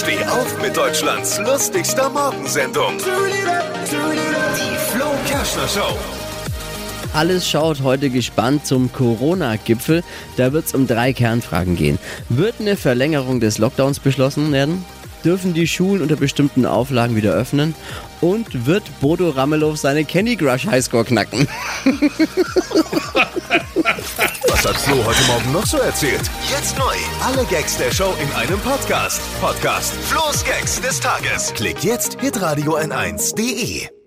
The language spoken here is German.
Steh auf mit Deutschlands lustigster Morgensendung. Die Flo Kerschner Show. Alles schaut heute gespannt zum Corona-Gipfel. Da wird es um drei Kernfragen gehen. Wird eine Verlängerung des Lockdowns beschlossen werden? Dürfen die Schulen unter bestimmten Auflagen wieder öffnen? Und wird Bodo Ramelow seine Candy Crush Highscore knacken? Was hat Flo heute Morgen noch so erzählt? Jetzt neu. Alle Gags der Show in einem Podcast. Podcast Flo's Gags des Tages. Klick jetzt hitradio n1.de.